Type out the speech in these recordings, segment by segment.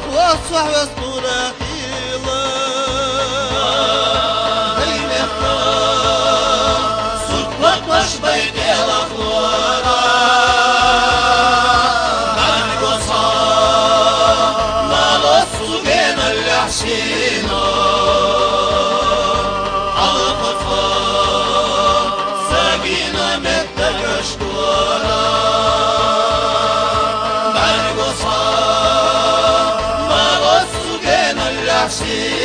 corpo, a sua vestura. Justice.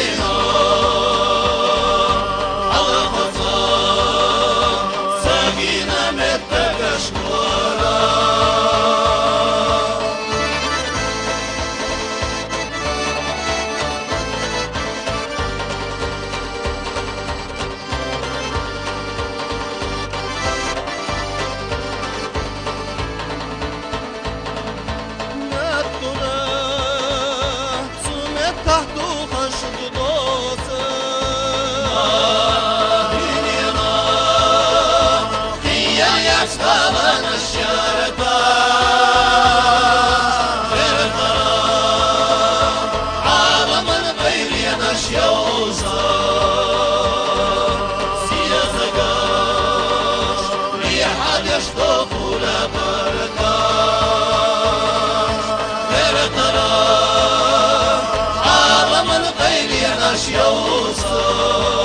عسكرا الشرطة خير عالم غير ينشي وصار سياسة قاش لحد يشطف ولا عالم غير ينشي وصار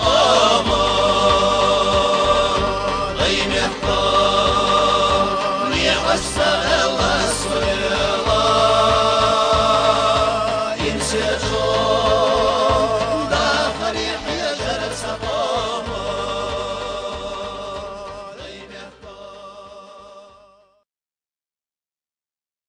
Oh